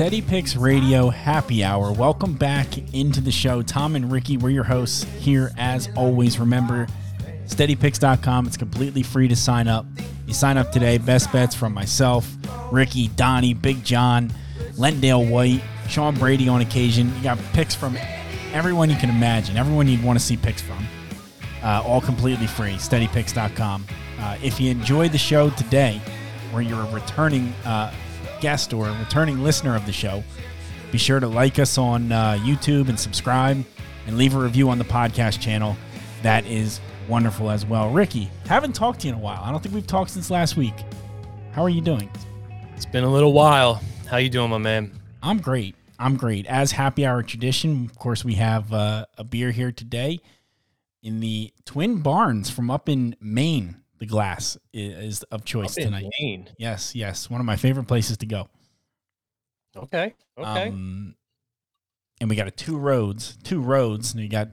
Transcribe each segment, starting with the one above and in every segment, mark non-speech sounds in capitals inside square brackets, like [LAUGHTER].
Steady Picks Radio Happy Hour. Welcome back into the show. Tom and Ricky, we're your hosts here as always. Remember, steadypicks.com. It's completely free to sign up. You sign up today. Best bets from myself, Ricky, Donnie, Big John, Lendale White, Sean Brady on occasion. You got picks from everyone you can imagine, everyone you'd want to see picks from. Uh, all completely free. Steadypicks.com. Uh, if you enjoyed the show today, or you're a returning uh, guest or returning listener of the show, be sure to like us on uh, YouTube and subscribe and leave a review on the podcast channel. That is wonderful as well. Ricky, haven't talked to you in a while. I don't think we've talked since last week. How are you doing? It's been a little while. How you doing, my man? I'm great. I'm great. As happy hour tradition, of course, we have uh, a beer here today in the Twin Barns from up in Maine the glass is of choice tonight. Maine. Yes, yes, one of my favorite places to go. Okay. Okay. Um, and we got a two roads, two roads, and we got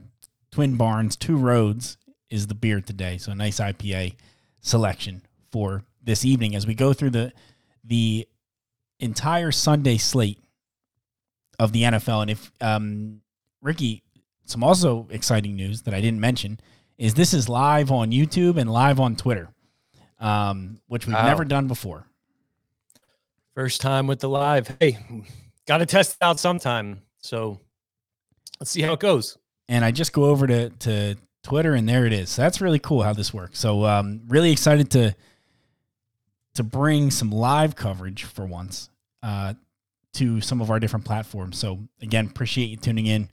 Twin Barns. Two roads is the beer today, so a nice IPA selection for this evening as we go through the the entire Sunday slate of the NFL. And if um, Ricky, some also exciting news that I didn't mention is this is live on YouTube and live on Twitter, um, which we've wow. never done before. First time with the live. Hey, got to test it out sometime. So let's see how it goes. And I just go over to to Twitter, and there it is. So that's really cool how this works. So um, really excited to to bring some live coverage for once uh, to some of our different platforms. So again, appreciate you tuning in.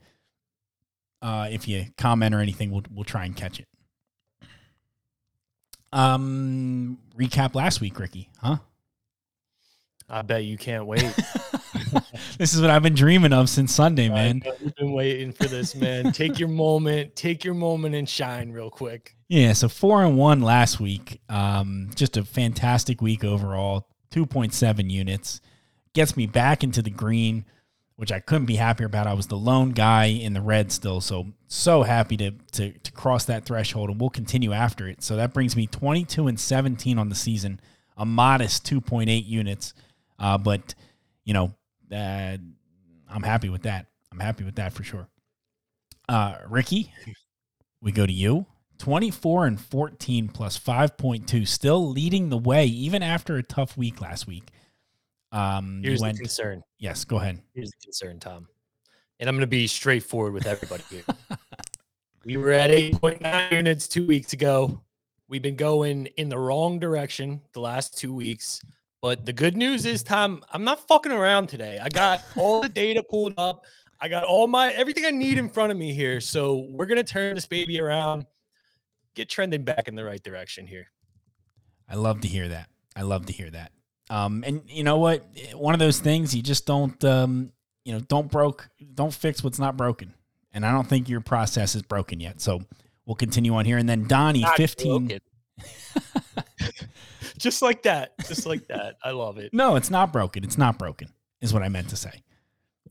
Uh, if you comment or anything, we'll we'll try and catch it. Um, recap last week, Ricky, huh? I bet you can't wait. [LAUGHS] [LAUGHS] this is what I've been dreaming of since Sunday, man. You've been waiting for this, man. take your moment, take your moment and shine real quick. Yeah, so four and one last week. Um, just a fantastic week overall. Two point seven units gets me back into the green which I couldn't be happier about. I was the lone guy in the red still, so so happy to to, to cross that threshold, and we'll continue after it. So that brings me 22 and 17 on the season, a modest 2.8 units, uh, but you know, uh, I'm happy with that. I'm happy with that for sure. Uh, Ricky, we go to you. 24 and 14 plus 5.2, still leading the way even after a tough week last week. Um, Here's went, the concern. Yes, go ahead. Here's the concern, Tom. And I'm going to be straightforward with everybody here. [LAUGHS] we were at 8.9 units two weeks ago. We've been going in the wrong direction the last two weeks. But the good news is, Tom, I'm not fucking around today. I got all the data pulled up. I got all my everything I need in front of me here. So we're gonna turn this baby around, get trending back in the right direction here. I love to hear that. I love to hear that. Um, and you know what? One of those things you just don't, um, you know, don't broke, don't fix what's not broken. And I don't think your process is broken yet. So we'll continue on here. And then Donnie, not 15. [LAUGHS] just like that. Just like that. I love it. No, it's not broken. It's not broken, is what I meant to say.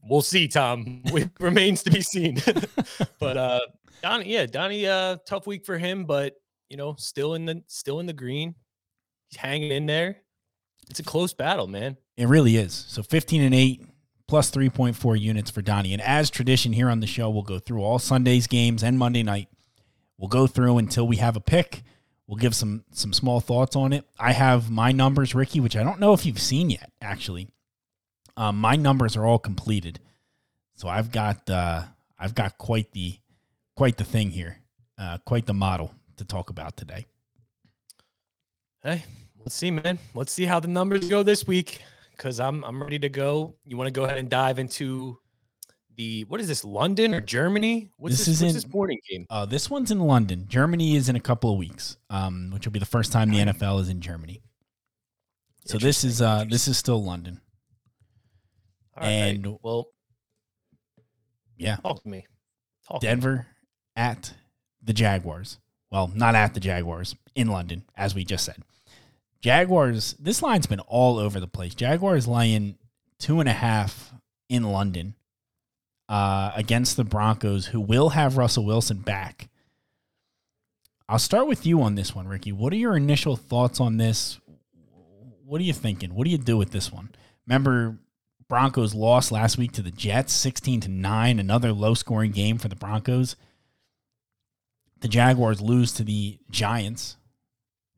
We'll see, Tom. [LAUGHS] It remains to be seen. [LAUGHS] but uh Donnie, yeah, Donnie, uh, tough week for him, but you know, still in the still in the green. He's hanging in there. It's a close battle, man. It really is. So 15 and 8 plus 3.4 units for Donnie. And as tradition here on the show, we'll go through all Sunday's games and Monday night. We'll go through until we have a pick. We'll give some some small thoughts on it. I have my numbers, Ricky, which I don't know if you've seen yet, actually. Um, my numbers are all completed. So I've got uh, I've got quite the quite the thing here. Uh, quite the model to talk about today. Hey, Let's see, man. Let's see how the numbers go this week. because I'm I'm ready to go. You want to go ahead and dive into the what is this London or Germany? What's This this, is what's in- this morning game? Uh, this one's in London. Germany is in a couple of weeks, um, which will be the first time the NFL is in Germany. So this is uh, this is still London. All right, and- well, Yeah, talk to me. Talk to me. Denver at the Jaguars. Well, not at the Jaguars in London, as we just said. Jaguars. This line's been all over the place. Jaguars laying two and a half in London uh, against the Broncos, who will have Russell Wilson back. I'll start with you on this one, Ricky. What are your initial thoughts on this? What are you thinking? What do you do with this one? Remember, Broncos lost last week to the Jets, sixteen to nine. Another low-scoring game for the Broncos. The Jaguars lose to the Giants,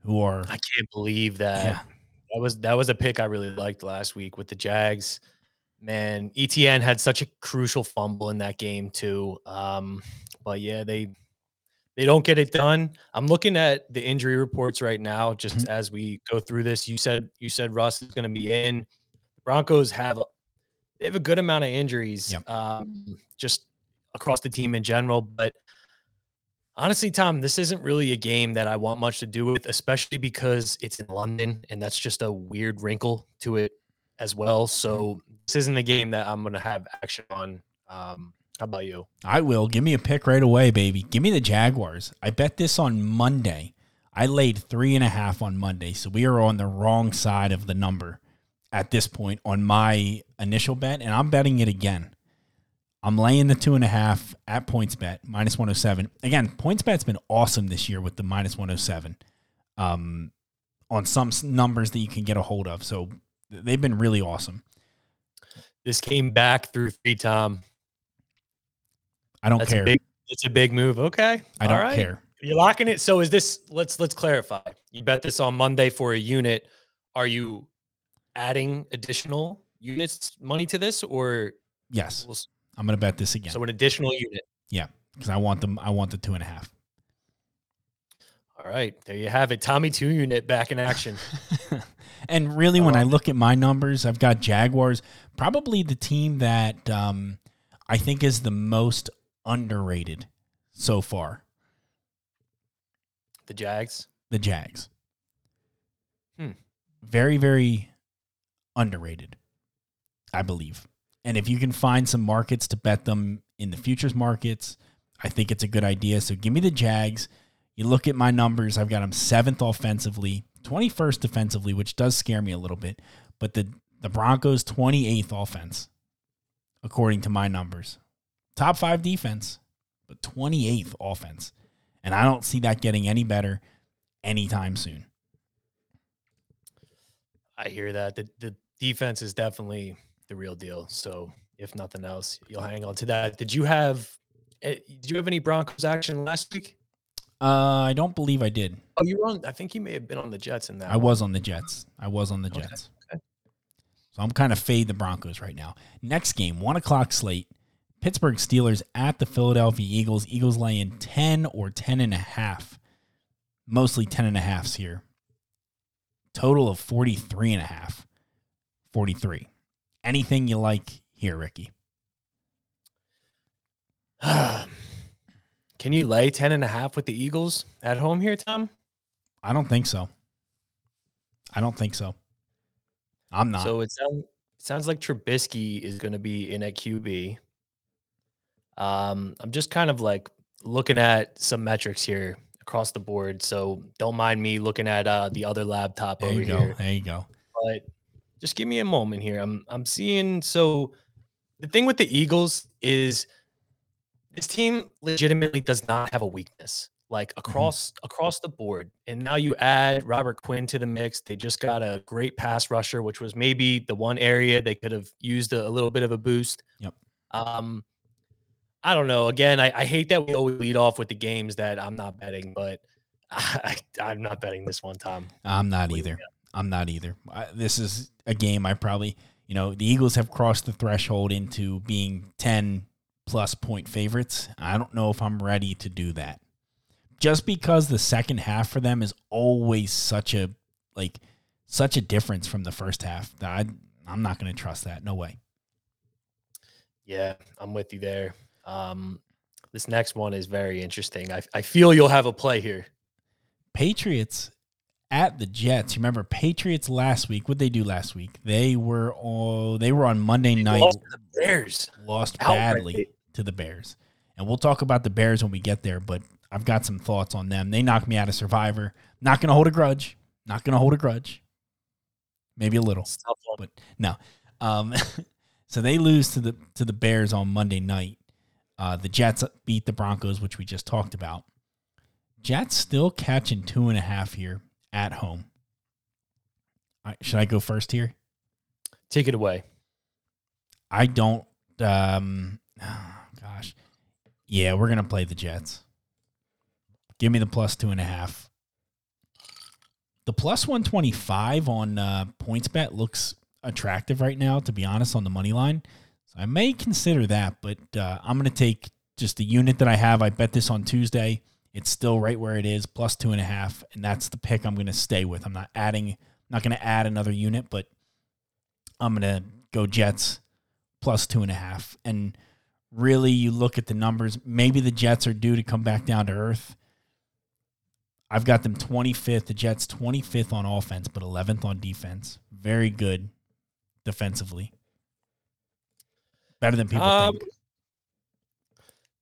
who are I can't believe that. yeah, That was that was a pick I really liked last week with the Jags. Man, ETN had such a crucial fumble in that game too. Um, but yeah, they they don't get it done. I'm looking at the injury reports right now, just Mhm. as we go through this. You said you said Russ is going to be in. The Broncos have a, they have a good amount of injuries, Yep. um, just across the team in general. But honestly, Tom, this isn't really a game that I want much to do with, especially because it's in London, and that's just a weird wrinkle to it as well. So this isn't a game that I'm going to have action on. Um, how about you? I will. Give me a pick right away, baby. Give me the Jaguars. I bet this on Monday. I laid three and a half on Monday, so we are on the wrong side of the number at this point on my initial bet, and I'm betting it again. I'm laying the two and a half at PointsBet minus 107. Again, PointsBet's been awesome this year with the minus 107 um, on some numbers that you can get a hold of. So they've been really awesome. This came back through three, Tom. I don't That's care. a big. It's a big move. Okay, I don't right. care. You're locking it. So is this? Let's let's clarify. You bet this on Monday for a unit. Are you adding additional units money to this, or Yes, we'll I'm going to bet this again. so an additional unit? Yeah, because I want them. I want the two and a half. All right, there you have it. Tommy two unit back in action. [LAUGHS] and really, when I I look at my numbers, I've got Jaguars, probably the team that um, I think is the most underrated so far. the Jags. The Jags. Hmm. Very, very underrated, I believe. And if you can find some markets to bet them in the futures markets, I think it's a good idea. So give me the Jags. You look at my numbers, I've got them seventh offensively, 21st defensively, which does scare me a little bit. But the, the Broncos, 28th offense, according to my numbers. Top five defense, but 28th offense. And I don't see that getting any better anytime soon. I hear that. The the defense is definitely the real deal. So if nothing else, you'll hang on to that. Did you have eh, did you have any Broncos action last week? Uh, I don't believe I did. Oh, you were on I think you may have been on the Jets in that. I one. was on the Jets. I was on the Jets. okay. So I'm kind of fade the Broncos right now. Next game, one o'clock slate. Pittsburgh Steelers at the Philadelphia Eagles. Eagles laying 10 or 10 and a half. Mostly 10 and a halves here. Total of 43 and a half. 43. Anything you like here, Ricky? [SIGHS] Can you lay 10 and a half with the Eagles at home here, Tom? I don't think so. I don't think so. I'm not. So it sounds sounds like Trubisky is going to be in at QB. Um, I'm just kind of like looking at some metrics here across the board. So don't mind me looking at uh, the other laptop there over you go. here. There you go. But just give me a moment here. I'm I'm seeing so the thing with the Eagles is this team legitimately does not have a weakness like across across the board. And now you add Robert Quinn to the mix. They just got a great pass rusher, which was maybe the one area they could have used a, a little bit of a boost. Yep. Um, I don't know. Again, I, I hate that we always lead off with the games that I'm not betting, but [LAUGHS] I, I'm not betting this one time. I'm not either. I'm not either. I, this is a game I probably, you know, the Eagles have crossed the threshold into being 10 plus point favorites. I don't know if I'm ready to do that. Just because the second half for them is always such a like such a difference from the first half. that I I'm not going to trust that. No way. Yeah, I'm with you there. Um, this next one is very interesting. I, I feel you'll have a play here. Patriots at the Jets. Remember Patriots last week? What they do last week? They were all they were on Monday They night. lost to the Bears. lost Outright. badly to the Bears. And we'll talk about the Bears when we get there, but I've got some thoughts on them. They knocked me out of Survivor. Not going to hold a grudge. Not going to hold a grudge. Maybe a little, It's a tough one. but no. Um, [LAUGHS] so they lose to the to the Bears on Monday night. Uh, the Jets beat the Broncos, which we just talked about. Jets still catching two and a half here at home. Right, should I go first here? Take it away. I don't. Um, [SIGHS] gosh, yeah, we're gonna play the Jets. Give me the plus two and a half. The plus one twenty five on uh, PointsBet looks attractive right now. To be honest, on the money line, so I may consider that. But uh, I'm gonna take just the unit that I have. I bet this on Tuesday. It's still right where it is, plus two and a half, and that's the pick I'm gonna stay with. I'm not adding, not gonna add another unit, but I'm gonna go Jets plus two and a half. And really, you look at the numbers, maybe the Jets are due to come back down to earth. I've got them 25th, the Jets 25th on offense, but 11th on defense. Very good defensively. Better than people Um, think.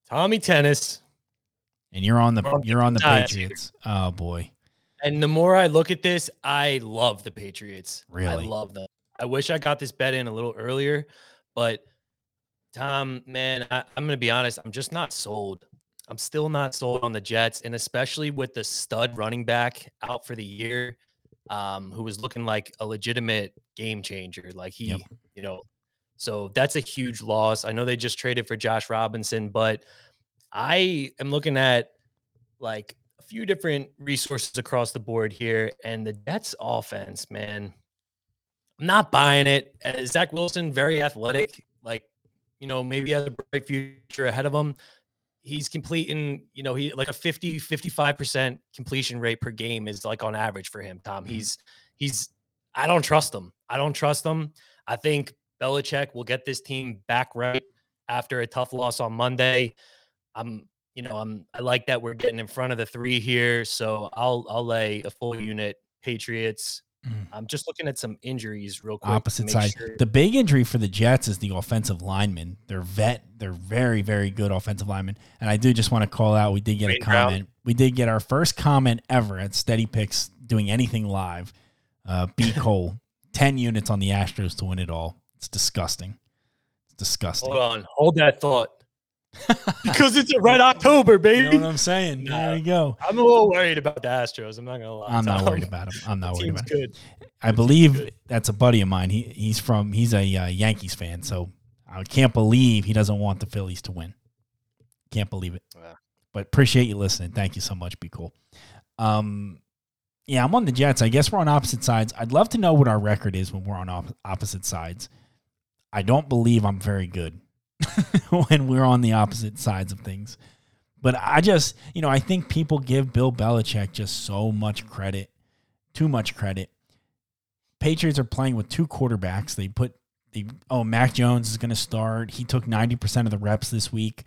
Tommy Tennis. And you're on the we're you're on the. Patriots. Oh boy. And the more I look at this, I love the Patriots. Really? I love them. I wish I got this bet in a little earlier, but Tom, man, I, I'm going to be honest. I'm just not sold. I'm still not sold on the Jets, and especially with the stud running back out for the year, um, who was looking like a legitimate game changer. Like he, Yep. you know, so that's a huge loss. I know they just traded for Josh Robinson, but I am looking at like a few different resources across the board here, and the Jets offense, man, I'm not buying it. Uh, Zach Wilson, very athletic, like you know, maybe has a bright future ahead of him. He's completing, you know, he like a 50, 55% completion rate per game is like on average for him, Tom. He's he's I don't trust him. I don't trust him. I think Belichick will get this team back right after a tough loss on Monday. I'm, you know, I'm I like that we're getting in front of the three here. So I'll I'll lay a full unit Patriots. Mm. I'm just looking at some injuries real quick. Opposite side. sure- The big injury for the Jets is the offensive linemen. They're vet. They're very, very good offensive linemen. And I do just want to call out. We did get a Wayne Brown. comment. We did get our first comment ever at Steady Picks doing anything live. Uh, B [LAUGHS] Cole, ten units on the Astros to win it all. It's disgusting. It's disgusting. Hold on, hold that thought. Because it's a red October, You baby. know what I'm saying? Nah. There you go. I'm a little worried about the Astros. I'm not gonna lie. I'm not Tom. worried about him. I'm not The worried team's about him. good. I believe that's a buddy of mine. He he's from he's a uh, Yankees fan, so I can't believe he doesn't want the Phillies to win. Can't believe it. Yeah. But appreciate you listening. Thank you so much. Be cool. Um, yeah, I'm on the Jets. I guess we're on opposite sides. I'd love to know what our record is when we're on op- opposite sides. I don't believe I'm very good [LAUGHS] when we're on the opposite sides of things. But I just, you know, I think people give Bill Belichick just so much credit, too much credit. Patriots are playing with two quarterbacks. They put the oh Mac Jones is going to start. He took ninety percent of the reps this week.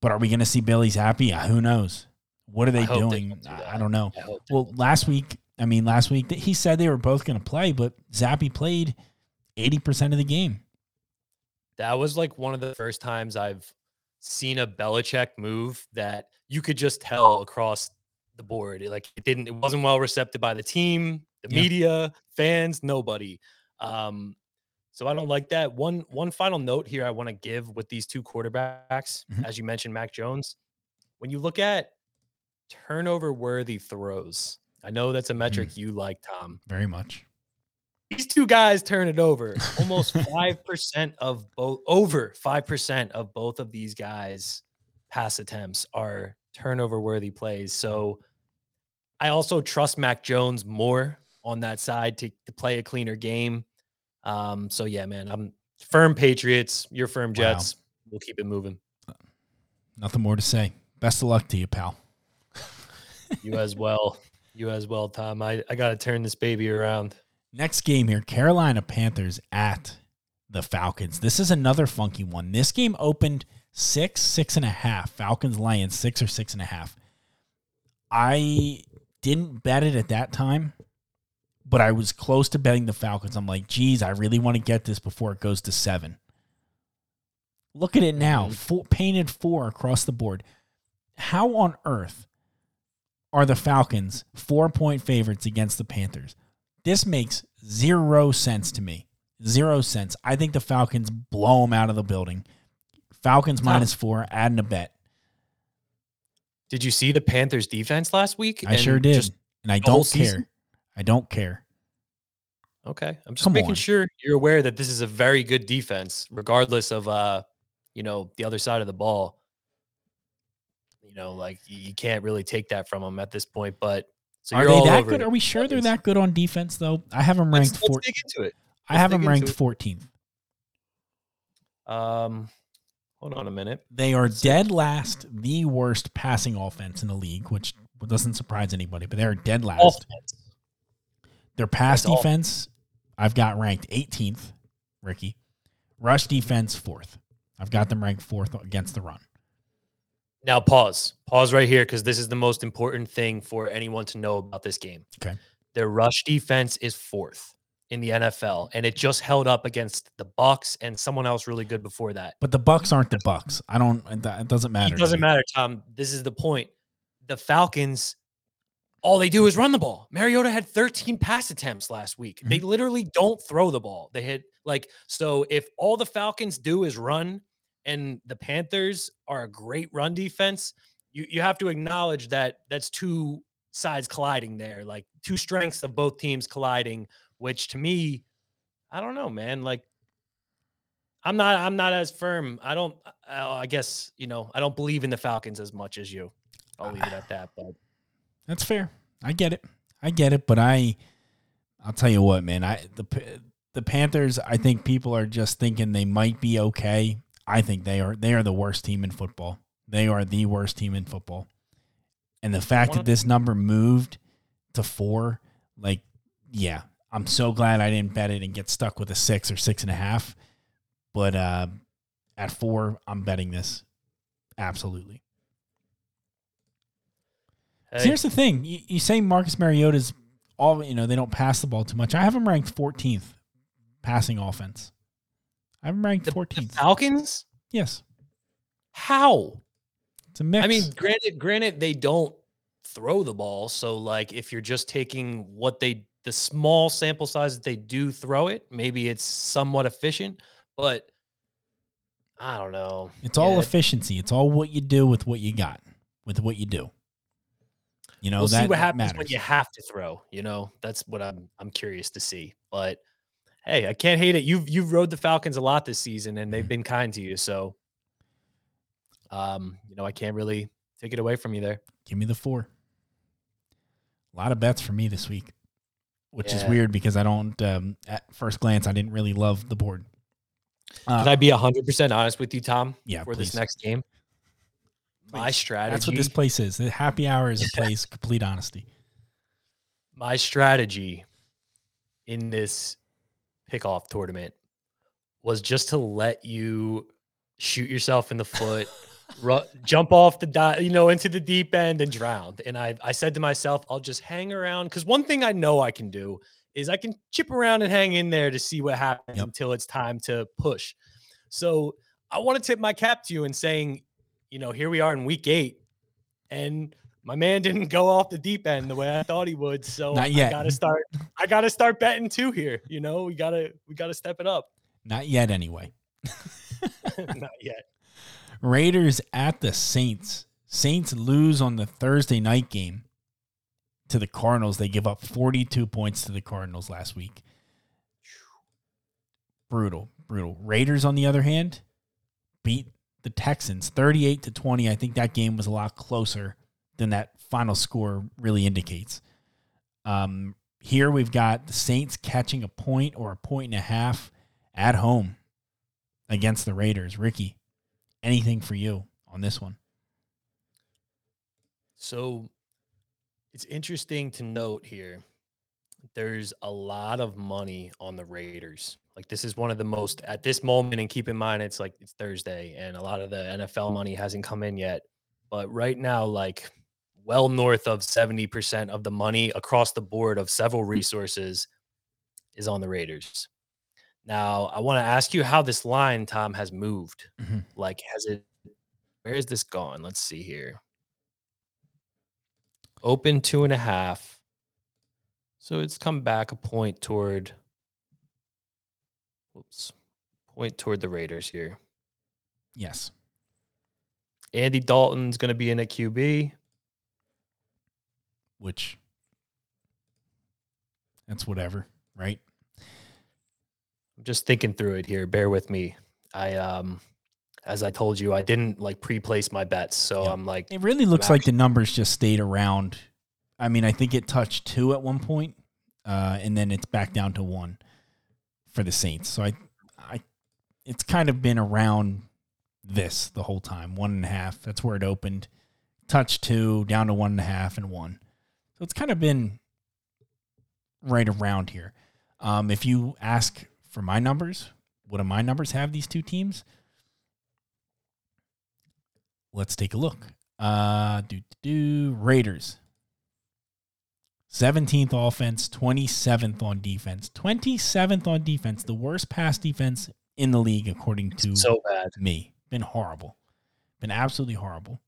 But are we going to see Bailey Zappe? Yeah, who knows? What are they I hope they doing? don't I- I don't know. I Well, don't. last week, I mean, last week he said they were both going to play, but Zappe played eighty percent of the game. That was like one of the first times I've seen a Belichick move that you could just tell across the board. It, like it didn't, it wasn't well received by the team, the Yeah. media, fans, nobody. Um, so I don't like that. One one final note here I want to give with these two quarterbacks, Mhm. as you mentioned, Mac Jones. When you look at turnover worthy throws, I know that's a metric you like, Tom Very much. These two guys turn it over. Almost 5% of both over 5% of both of these guys pass attempts are turnover worthy plays. So i also trust mac jones more on that side to, to play a cleaner game. Um so yeah man i'm firm patriots you're firm Wow. jets. We'll keep it moving. Nothing more to say. Best of luck to you, pal. you as well. You as well tom. I, I gotta turn this baby around Next game here Carolina Panthers at the Falcons. This is another funky one. This game opened six, six and a half. Falcons Lions, six or six and a half. I didn't bet it at that time, but I was close to betting the Falcons. I'm like, geez, I really want to get this before it goes to seven. Look at it now, Mhm. four, painted four across the board. How on earth are the Falcons four point favorites against the Panthers? This makes zero sense to me. Zero sense. I think the Falcons blow them out of the building. Falcons minus four, adding a bet. Did you see the Panthers defense last week? I sure did. just- and I don't care. season? I don't care. okay. I'm just Come making on. sure you're aware that this is a very good defense, regardless of uh, you know, the other side of the ball. You know, like you can't really take that from them at this point. But so are they that good? Are we sure they're that good on defense though? I have them Let's, ranked let's four. dig into it. I let's have them ranked it. 14th. Um, hold on a minute. They are dead last, the worst passing offense in the league, which doesn't surprise anybody, but they're dead last. Offense. Their pass That's all. defense, I've got ranked 18th, Ricky. Rush defense, fourth. I've got them ranked fourth against the run. Now pause. Pause right here because this is the most important thing for anyone to know about this game. Okay. Their rush defense is fourth in the NFL, and it just held up against the Bucs and someone else really good before that. But the Bucs aren't the Bucs. I don't. It doesn't matter. It doesn't me. matter, Tom. This is the point. The Falcons, all they do is run the ball. Mariota had 13 pass attempts last week. They Mm-hmm. literally don't throw the ball. They hit like so. If all the Falcons do is run, and the Panthers are a great run defense, you you have to acknowledge that that's two sides colliding there, like two strengths of both teams colliding. Which to me, I don't know, man. Like I'm not I'm not as firm. I don't I, I guess, you know, I don't believe in the Falcons as much as you. I'll leave it at that. But That's fair. I get it. I get it. But I, I'll tell you what, man. I the the Panthers. I think people are just thinking they might be okay. I think they are. They are the worst team in football. They are the worst team in football. And the fact that this number moved to four, like, yeah, I'm so glad I didn't bet it and get stuck with a six or six and a half. But uh, at four, I'm betting this. Absolutely. So here's the thing: you, you say Marcus Mariota's all you know they don't pass the ball too much. I have him ranked 14th passing offense. I have ranked the, the 14th. Falcons? yes, How? it's a mix. I mean, granted, granted, they don't throw the ball. So like if you're just taking what they the small sample size that they do throw it, maybe it's somewhat efficient, but I don't know. it's all Yeah, efficiency. It's all what you do with what you got, with what you do. You know we'll that see what happens when you have to throw. You know, that's what I'm I'm curious to see. But hey, I can't hate it. You've you've rode the Falcons a lot this season, and Mm-hmm. they've been kind to you. So, um, you know, I can't really take it away from you there. Give me the four. A lot of bets for me this week, which is weird because I don't. Um, at first glance, I didn't really love the board. Uh, Can I be hundred percent honest with you, Tom? yeah, for this next game, my strategy. That's what this place is. The happy hour is a [LAUGHS] place. complete honesty. my strategy in this pickoff tournament was just to let you shoot yourself in the foot, [LAUGHS] ru- jump off the di- you know into the deep end and drown. And I I said to myself, I'll just hang around because one thing I know I can do is I can chip around and hang in there to see what happens Yep. until it's time to push. So I want to tip my cap to you and saying, you know, here we are in week eight, and my man didn't go off the deep end the way I thought he would. So Not yet. I gotta start. I gotta start betting too here. You know, we gotta we gotta step it up. Not yet, anyway. [LAUGHS] Not yet. Raiders at the Saints. Saints lose on the Thursday night game to the Cardinals. They give up 42 points to the Cardinals last week. Brutal, brutal. Raiders, on the other hand, beat the Texans 38 to 20. I think that game was a lot closer than that final score really indicates. Um, here we've got the Saints catching a point or a point and a half at home against the Raiders. Ricky, anything for you on this one? So it's interesting to note here. there's a lot of money on the Raiders. Like this is one of the most at this moment, and keep in mind it's like it's Thursday, and a lot of the NFL money hasn't come in yet. But right now, like well north of 70% of the money across the board of several resources is on the Raiders. Now, I want to ask you how this line, Tom, has moved. Mm-hmm. Like, has it, where is this gone? Let's see here. Open two and a half. So it's come back a point toward, whoops, point toward the Raiders here. Yes. Andy Dalton's going to be in at QB. Which, that's whatever, right? I'm just thinking through it here. Bear with me. I um as I told you, I didn't like pre-place my bets, so Yeah. I'm like, It really looks like the numbers just stayed around. I mean, I think it touched two at one point, uh, and then it's back down to one for the Saints. So I, I, it's kind of been around this the whole time. One and a half. That's where it opened. Touch two, down to one and a half, and one. So it's kind of been right around here. Um, if you ask for my numbers, what do my numbers have these two teams? Let's take a look. Uh, do do Raiders. 17th offense, 27th on defense. 27th on defense, the worst pass defense in the league according to so bad. me. Been horrible. Been absolutely horrible.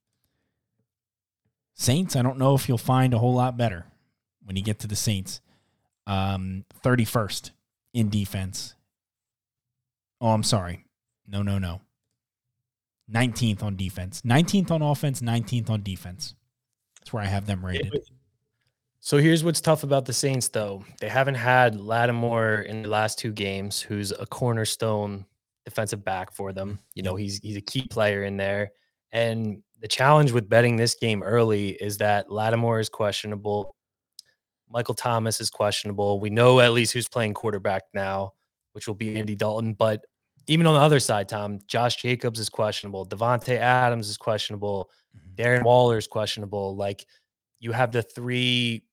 Saints, I don't know if you'll find a whole lot better when you get to the Saints. Um, 31st in defense. Oh, I'm sorry. No, no, no. 19th on defense. 19th on offense, 19th on defense. That's where I have them rated. So here's what's tough about the Saints, though. They haven't had Lattimore in the last two games, who's a cornerstone defensive back for them. You know, he's he's a key player in there. And the challenge with betting this game early is that Lattimore is questionable. Michael Thomas is questionable. We know at least who's playing quarterback now, which will be Andy Dalton. But even on the other side, Tom, Josh Jacobs is questionable. Davante Adams is questionable. Mm-hmm. Darren Waller is questionable. Like you have the three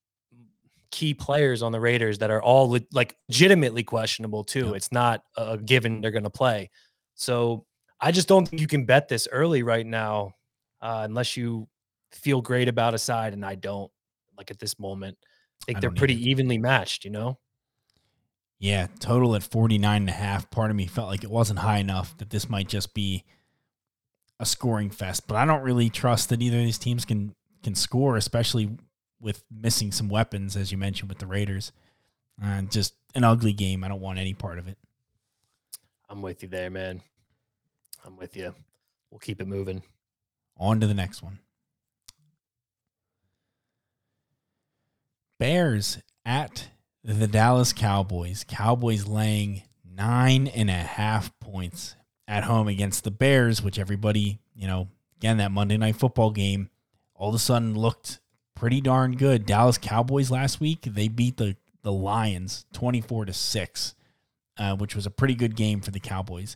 key players on the Raiders that are all le- like legitimately questionable too. It's not a given they're going to play. So I just don't think you can bet this early right now uh, unless you feel great about a side, and I don't. Like at this moment, I think I they're pretty either. evenly matched. You know. Yeah, total at 49 and a half. Part of me felt like it wasn't high enough that this might just be a scoring fest, but I don't really trust that either of these teams can can score, especially with missing some weapons as you mentioned with the Raiders. Uh, just an ugly game. I don't want any part of it. I'm with you there, man. I'm with you. We'll keep it moving. On to the next one. Bears at the Dallas Cowboys. Cowboys laying nine and a half points at home against the Bears, which everybody, you know, again, that Monday night football game all of a sudden looked pretty darn good. Dallas Cowboys last week, they beat the, the Lions 24 to 6, uh, which was a pretty good game for the Cowboys.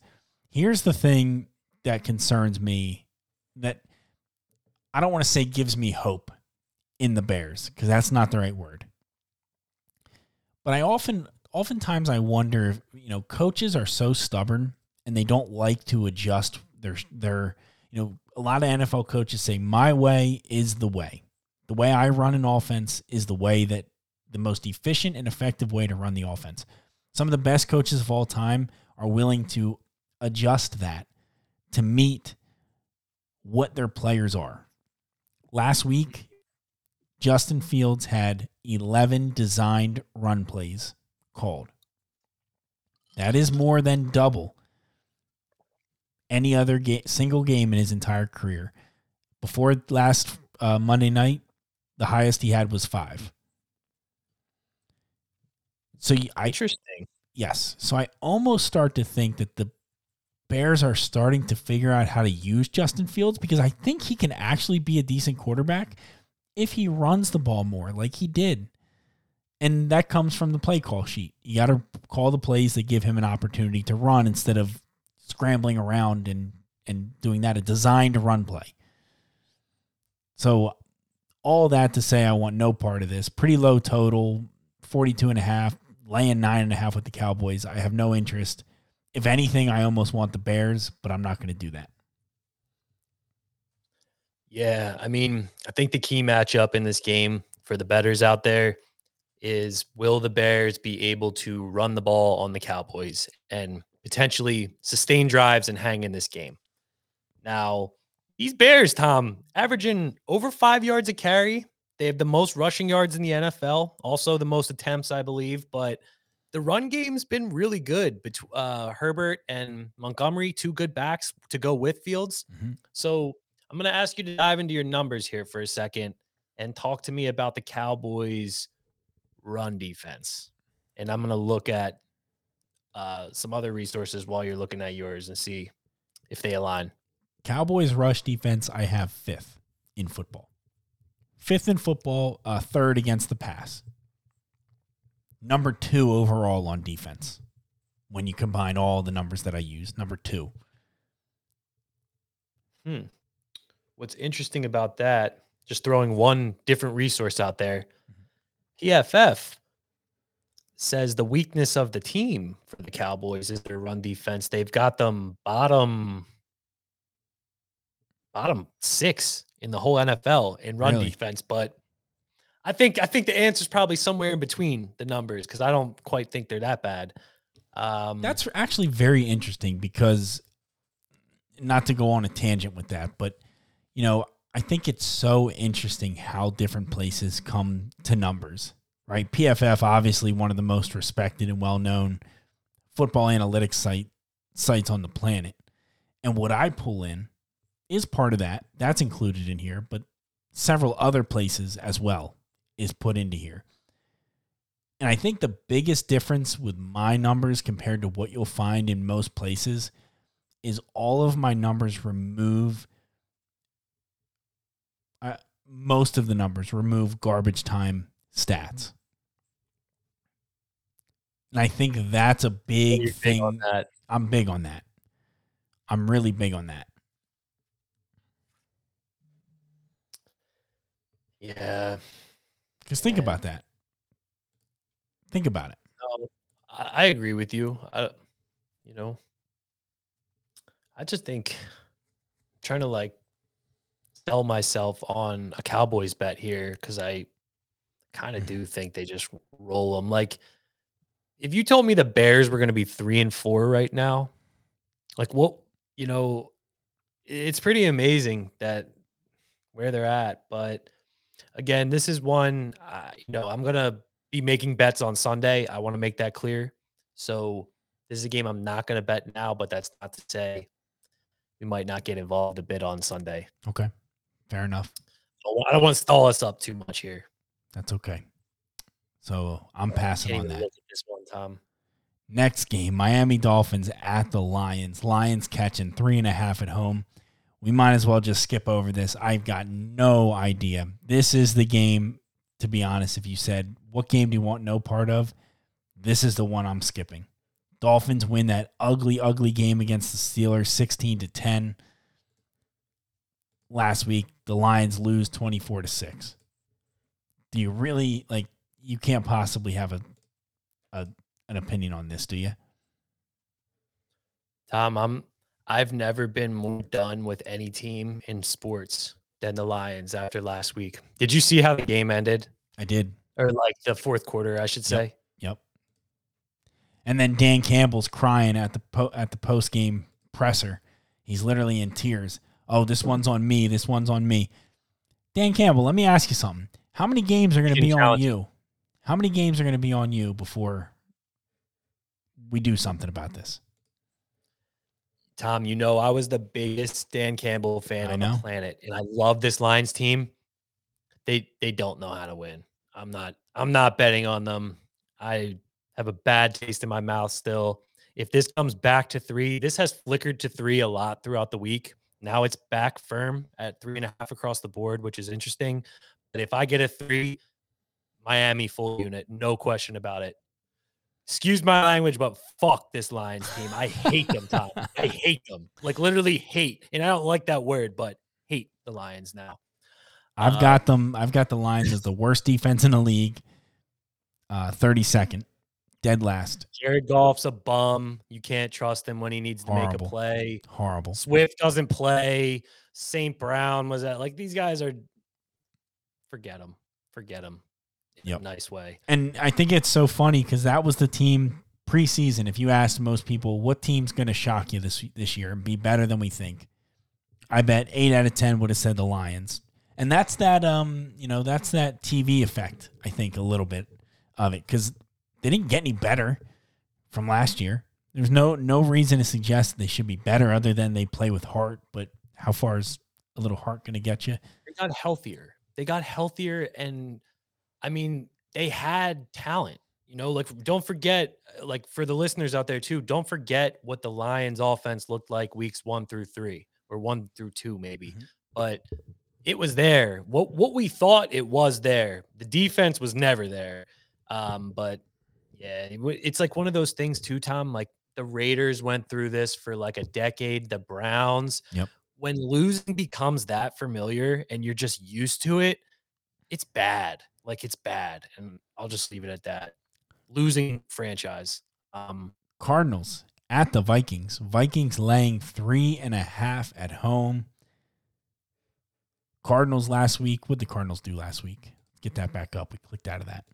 Here's the thing that concerns me that I don't want to say gives me hope in the Bears because that's not the right word. But I often, oftentimes, I wonder if you know coaches are so stubborn and they don't like to adjust their their you know a lot of NFL coaches say my way is the way. The way I run an offense is the way that the most efficient and effective way to run the offense. Some of the best coaches of all time are willing to adjust that to meet what their players are. Last week, Justin Fields had 11 designed run plays called. That is more than double any other ga- single game in his entire career. Before last uh, Monday night, the highest he had was five. So I Interesting. Yes. So I almost start to think that the Bears are starting to figure out how to use Justin Fields because I think he can actually be a decent quarterback if he runs the ball more like he did. And that comes from the play call sheet. You got to call the plays that give him an opportunity to run instead of scrambling around and and doing that a designed run play. So all that to say I want no part of this. Pretty low total, 42 and a half, laying nine and a half with the Cowboys. I have no interest. If anything, I almost want the Bears, but I'm not going to do that. Yeah, I mean, I think the key matchup in this game for the betters out there is will the Bears be able to run the ball on the Cowboys and potentially sustain drives and hang in this game? Now, these Bears, Tom, averaging over five yards a carry. They have the most rushing yards in the NFL, also the most attempts, I believe. But the run game's been really good between uh, Herbert and Montgomery, two good backs to go with Fields. Mm-hmm. So I'm going to ask you to dive into your numbers here for a second and talk to me about the Cowboys' run defense. And I'm going to look at uh, some other resources while you're looking at yours and see if they align. Cowboys rush defense, I have fifth in football. Fifth in football, uh, third against the pass. Number two overall on defense when you combine all the numbers that I use. Number two. Hmm. What's interesting about that, just throwing one different resource out there, PFF says the weakness of the team for the Cowboys is their run defense. They've got them bottom bottom six in the whole NFL in run really? defense. But I think I think the answer is probably somewhere in between the numbers because I don't quite think they're that bad. Um, That's actually very interesting because not to go on a tangent with that, but you know, I think it's so interesting how different places come to numbers, right? PFF, obviously one of the most respected and well known football analytics site sites on the planet. And what I pull in is part of that. That's included in here, but several other places as well is put into here. And I think the biggest difference with my numbers compared to what you'll find in most places is all of my numbers remove uh, most of the numbers remove garbage time stats. And I think that's a big thing. Big I'm big on that. I'm really big on that. Yeah. Because think about that. Think about it. Um, I agree with you. I, you know, I just think trying to like sell myself on a Cowboys bet here because I kind of do [LAUGHS] think they just roll them. Like, if you told me the Bears were going to be three and four right now, like what you know, it's pretty amazing that where they're at. But again, this is one, uh, you know, I'm going to be making bets on Sunday. I want to make that clear. So this is a game I'm not going to bet now, but that's not to say we might not get involved a bit on Sunday. Okay. Fair enough. I don't want to stall us up too much here. That's okay. So I'm passing on that. this one, Tom. Next game, Miami Dolphins at the Lions. Lions catching three and a half at home we might as well just skip over this. I've got no idea. This is the game, to be honest. If you said, what game do you want no part of? This is the one I'm skipping. Dolphins win that ugly, ugly game against the Steelers 16 to 10. Last week, the Lions lose 24 to 6. Do you really like you can't possibly have a, a an opinion on this, do you? Tom, I'm I've never been more done with any team in sports than the Lions after last week. Did you see how the game ended? I did. Or like the fourth quarter, I should say. Yep. yep. And then Dan Campbell's crying at the po- at the post game presser. He's literally in tears. Oh, this one's on me. This one's on me. Dan Campbell, let me ask you something. How many games are going to be on you? How many games are going to be on you before we do something about this? Tom, you know I was the biggest Dan Campbell fan I on know. the planet, and I love this Lions team. They they don't know how to win. I'm not I'm not betting on them. I have a bad taste in my mouth still. If this comes back to three, this has flickered to three a lot throughout the week. Now it's back firm at three and a half across the board, which is interesting. But if I get a three, Miami full unit, no question about it excuse my language, but fuck this Lions team. I hate them, Tom. I hate them. Like literally hate. And I don't like that word, but hate the Lions now. I've uh, got them. I've got the Lions as the worst defense in the league. uh, 32nd, dead last. Jared Goff's a bum. You can't trust him when he needs to make a play. Horrible. Swift doesn't play. St. Brown was that like these guys are forget them. Forget them. In Yep. nice way. And I think it's so funny because that was the team preseason. If you asked most people, what team's going to shock you this this year and be better than we think, I bet eight out of ten would have said the Lions. And that's that um you know that's that TV effect. I think a little bit of it because they didn't get any better from last year. There's no no reason to suggest they should be better other than they play with heart. But how far is a little heart going to get you? They got healthier. They got healthier and I mean, they had talent. You know, like don't forget like for the listeners out there too, don't forget what the Lions offense looked like weeks 1 through 3 or 1 through 2 maybe. Mhm. But it was there. What what we thought it was there. The defense was never there. Um, but yeah, it it's like one of those things too, Tom. Like the Raiders went through this for like a decade. The Browns. Yep. When losing becomes that familiar and you're just used to it, it's bad. Like it's bad, and I'll just leave it at that. Losing franchise. Um, Cardinals at the Vikings. Vikings laying three and a half at home. Cardinals last week. What did the Cardinals do last week? Get that back up. We clicked out of that.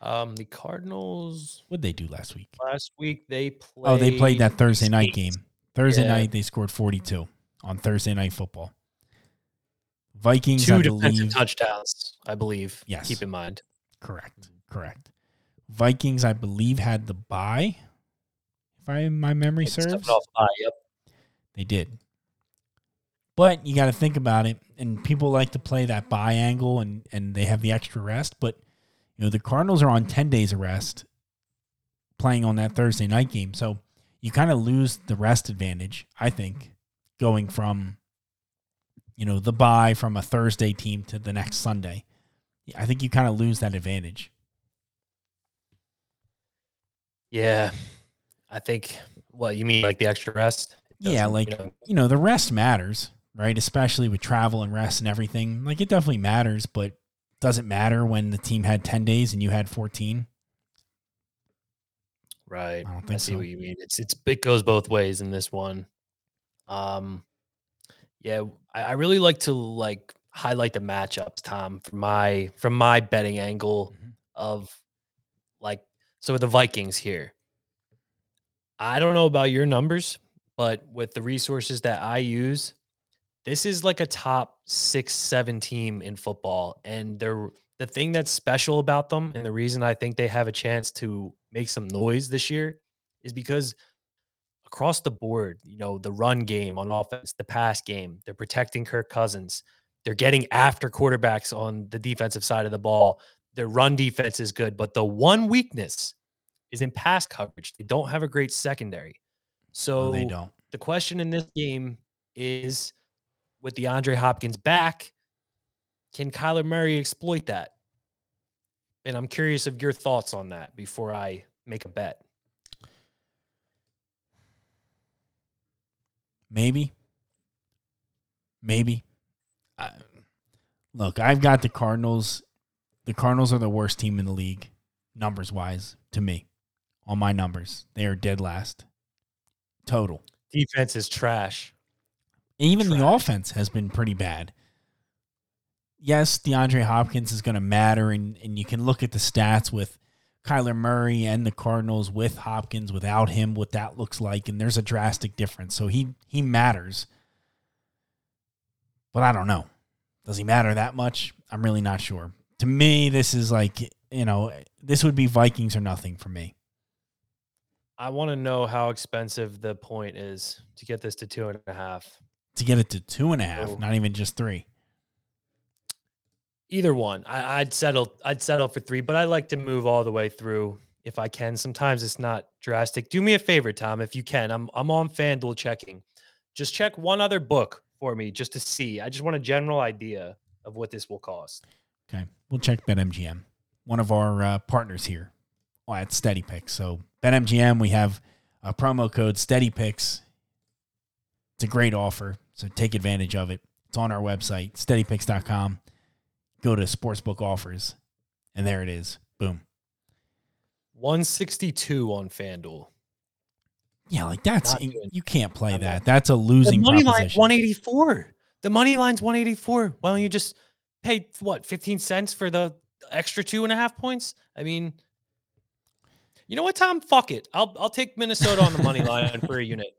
um, the Cardinals What did they do last week? last week they played. Oh, they played that Thursday night game. Thursday Yeah. night they scored 42 on Thursday night football. Vikings, Two I defensive believe. touchdowns, I believe. Yes. Keep in mind. Correct. Correct. Vikings, I believe, had the bye. If I my memory It's serves. off high, Yep. They did. But you got to think about it, and people like to play that bye angle, and and they have the extra rest. But you know the Cardinals are on ten days of rest, playing on that Thursday night game, so you kind of lose the rest advantage. I think going from you know the bye from a Thursday team to the next Sunday, I think you kind of lose that advantage. Yeah. I think. well, you mean, like the extra rest? Yeah, like you know, you know, the rest matters, right? Especially with travel and rest and everything. Like it definitely matters, but doesn't matter when the team had 10 days and you had 14. right. I don't I, see so. what you mean. It's it's it goes both ways in this one. Um, yeah, I, I really like to like highlight the matchups, Tom, from my from my betting angle Mhm. of like so with the Vikings here. I don't know about your numbers, but with the resources that I use, this is like a top six, seven team in football. And they're the thing that's special about them, and the reason I think they have a chance to make some noise this year is because across the board, you know, the run game on offense, the pass game, they're protecting Kirk Cousins. They're getting after quarterbacks on the defensive side of the ball. Their run defense is good, but the one weakness is in pass coverage. They don't have a great secondary. So No, they don't. the question in this game is with DeAndre Hopkins back, can Kyler Murray exploit that? And I'm curious of your thoughts on that before I make a bet. Maybe. Maybe. I, look, I've got the Cardinals. The Cardinals are the worst team in the league, numbers wise, to me. On my numbers, they are dead last. Total. Defense is trash. Even the offense has been pretty bad. Yes, DeAndre Hopkins is going to matter, and, and you can look at the stats with Kyler Murray and the Cardinals with Hopkins, without him, what that looks like, and there's a drastic difference. So he he matters, but I don't know. Does he matter that much? I'm really not sure. To me, this is like you know, this would be Vikings or nothing for me. I want to know how expensive the point is to get this to two and a half. To get it to two and a half, Oh. not even just three. Either one. I, I'd settle. I'd settle for three, but I like to move all the way through if I can. Sometimes it's not drastic. Do me a favor, Tom, if you can. I'm I'm on FanDuel checking. Just check one other book for me, just to see. I just want a general idea of what this will cost. Okay, we'll check BetMGM, one of our uh, partners here at Steady Picks. So BetMGM, we have a promo code Steady Picks. It's a great offer, so take advantage of it. It's on our website, steadypicks.com. Go to Sportsbook Offers, And there it is. Boom. 162 on FanDuel. Yeah, like that's you can't play I'm not- that. That's a The losing money line's proposition. 184. The money line's 184. Why don't you just pay what 15 cents for the extra two and a half points? I mean, you know what, Tom? Fuck it. I'll I'll take Minnesota on the money line [LAUGHS] for a unit.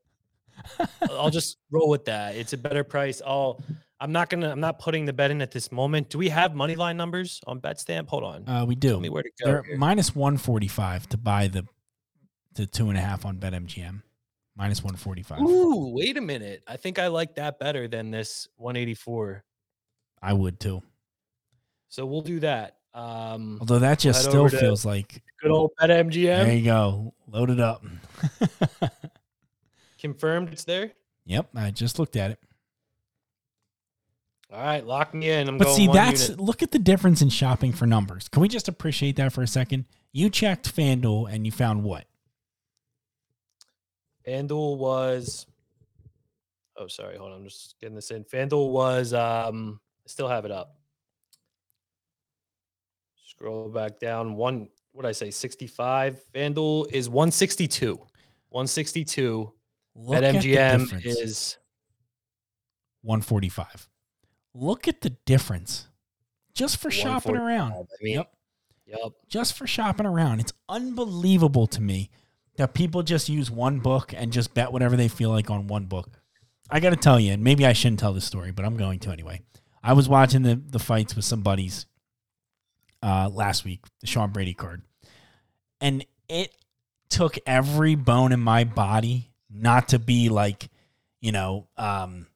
I'll just roll with that. It's a better price. I'll I'm not gonna I'm not putting the bet in at this moment. Do we have money line numbers on BetStamp? Hold on. Uh, we Tell do. me where to go. They're minus one forty five to buy the the two and a half on BetMGM. Minus one forty five. Ooh, wait a minute. I think I like that better than this 184. I would too. So we'll do that. Um Although that just still feels like good old BetMGM. there you go. Load it up. [LAUGHS] Confirmed it's there. yep, I just looked at it. All right, lock me in. I'm But see, that's unit. look at the difference in shopping for numbers. Can we just appreciate that for a second? You checked FanDuel and you found what? FanDuel was. Oh, sorry. Hold on. I'm just getting this in. FanDuel was. Um, I still have it up. Scroll back down. One. What did I say? 65. FanDuel is 162. 162. Look At MGM is 145. Look at the difference. Just for shopping around. I mean, Yep. Yep. Just for shopping around. It's unbelievable to me that people just use one book and just bet whatever they feel like on one book. I got to tell you, and maybe I shouldn't tell this story, but I'm going to anyway. I was watching the the fights with some buddies uh, last week, the Sean Brady card, and it took every bone in my body not to be like, you know, um,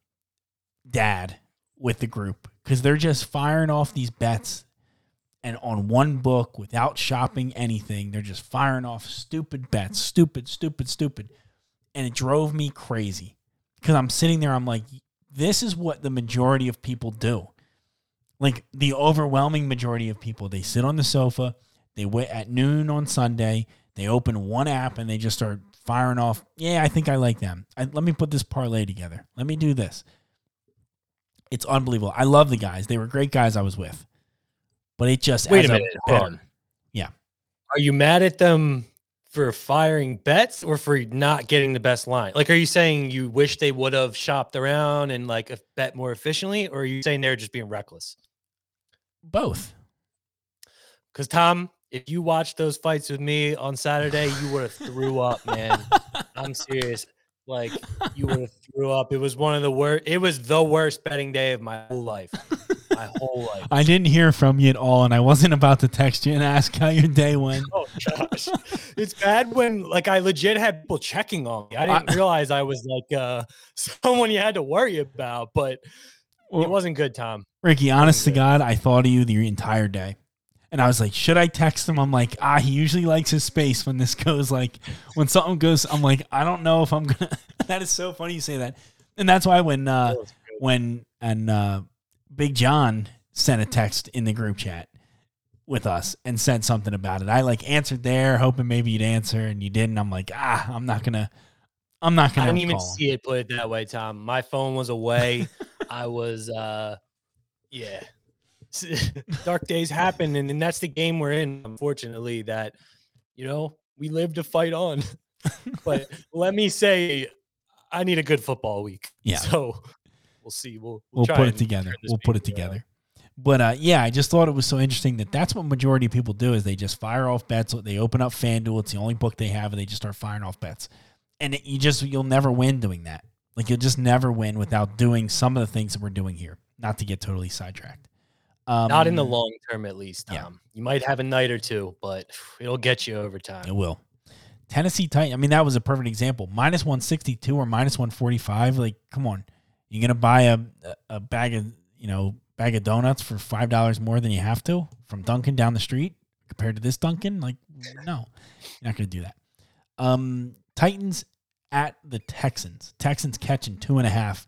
dad with the group because they're just firing off these bets and on one book without shopping anything. They're just firing off stupid bets, stupid, stupid, stupid. And it drove me crazy because I'm sitting there, I'm like, this is what the majority of people do. Like the overwhelming majority of people, they sit on the sofa, they wait at noon on Sunday, they open one app and they just start firing off. Yeah, I think I like them. I, let me put this parlay together. Let me do this. It's unbelievable. I love the guys. They were great guys I was with. But it just Wait a minute. Yeah. Are you mad at them for firing bets or for not getting the best line? Like, are you saying you wish they would have shopped around and like bet more efficiently, or are you saying they're just being reckless? Both. Because Tom, if you watched those fights with me on Saturday, you would have threw up, man. [LAUGHS] I'm serious. Like you would have threw up. It was one of the worst. It was the worst betting day of my whole life. [LAUGHS] My whole life. I didn't hear from you at all, and I wasn't about to text you and ask how your day went. Oh gosh, it's bad when like I legit had people checking on me. I I- didn't realize I was like uh [LAUGHS] someone you had to worry about, but it wasn't good, Tom. Ricky, honest to. God, I thought of you the entire day. And I was like, should I text him? I'm like, ah, he usually likes his space when this [LAUGHS] goes like, when something goes, I'm like, I don't know if I'm going [LAUGHS] to. That is so funny you say that. And that's why when, uh, That was good. when, and, uh, Big John sent a text in the group chat with us and said something about it. I like answered there, hoping maybe you'd answer, and you didn't. I'm like, ah, I'm not going to, I'm not going to I didn't even call him. see it put it that way, Tom. My phone was away. [LAUGHS] I was uh yeah. [LAUGHS] Dark days happen and, and that's the game we're in, unfortunately, that you know, we live to fight on. [LAUGHS] but let me say I need a good football week. Yeah. [LAUGHS] So we'll see. We'll we'll try put it together. We'll put it around. together. But uh, yeah, I just thought it was so interesting that that's what majority of people do is they just fire off bets. They open up FanDuel. It's the only book they have, and they just start firing off bets. And it, you just you'll never win doing that. Like you'll just never win without doing some of the things that we're doing here. Not to get totally sidetracked. Um, Not in the long term, at least, yeah. You might have a night or two, but [SIGHS] it'll get you over time. It will. Tennessee Titan. I mean, that was a perfect example. Minus one sixty two or minus one forty five. Like, come on, You're gonna buy a a bag of you know bag of donuts for five dollars more than you have to from Dunkin' down the street compared to this Dunkin'? Like, no, you're not gonna do that. Um, Titans at the Texans. Texans catching two and a half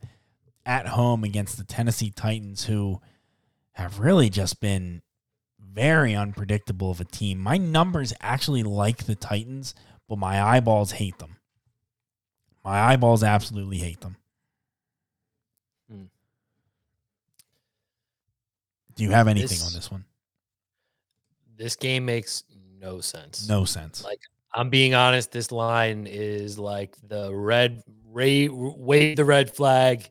at home against the Tennessee Titans, who have really just been very unpredictable of a team. My numbers actually like the Titans, but my eyeballs hate them. My eyeballs absolutely hate them. Hmm. Do you have anything This- on this one? this game makes no sense. No sense. Like I'm being honest, this line is like the red ray wave the red flag.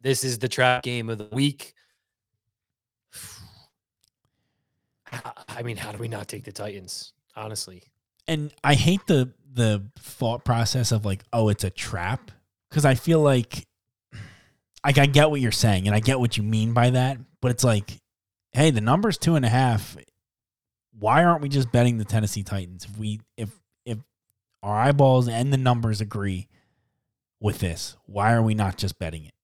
This is the trap game of the week. I mean, how do we not take the Titans? Honestly. And I hate the the thought process of like, oh, it's a trap. Cause I feel like like I get what you're saying and I get what you mean by that, but it's like, hey, the number's two and a half. Why aren't we just betting the Tennessee Titans? If we if if our eyeballs and the numbers agree with this, why are we not just betting it?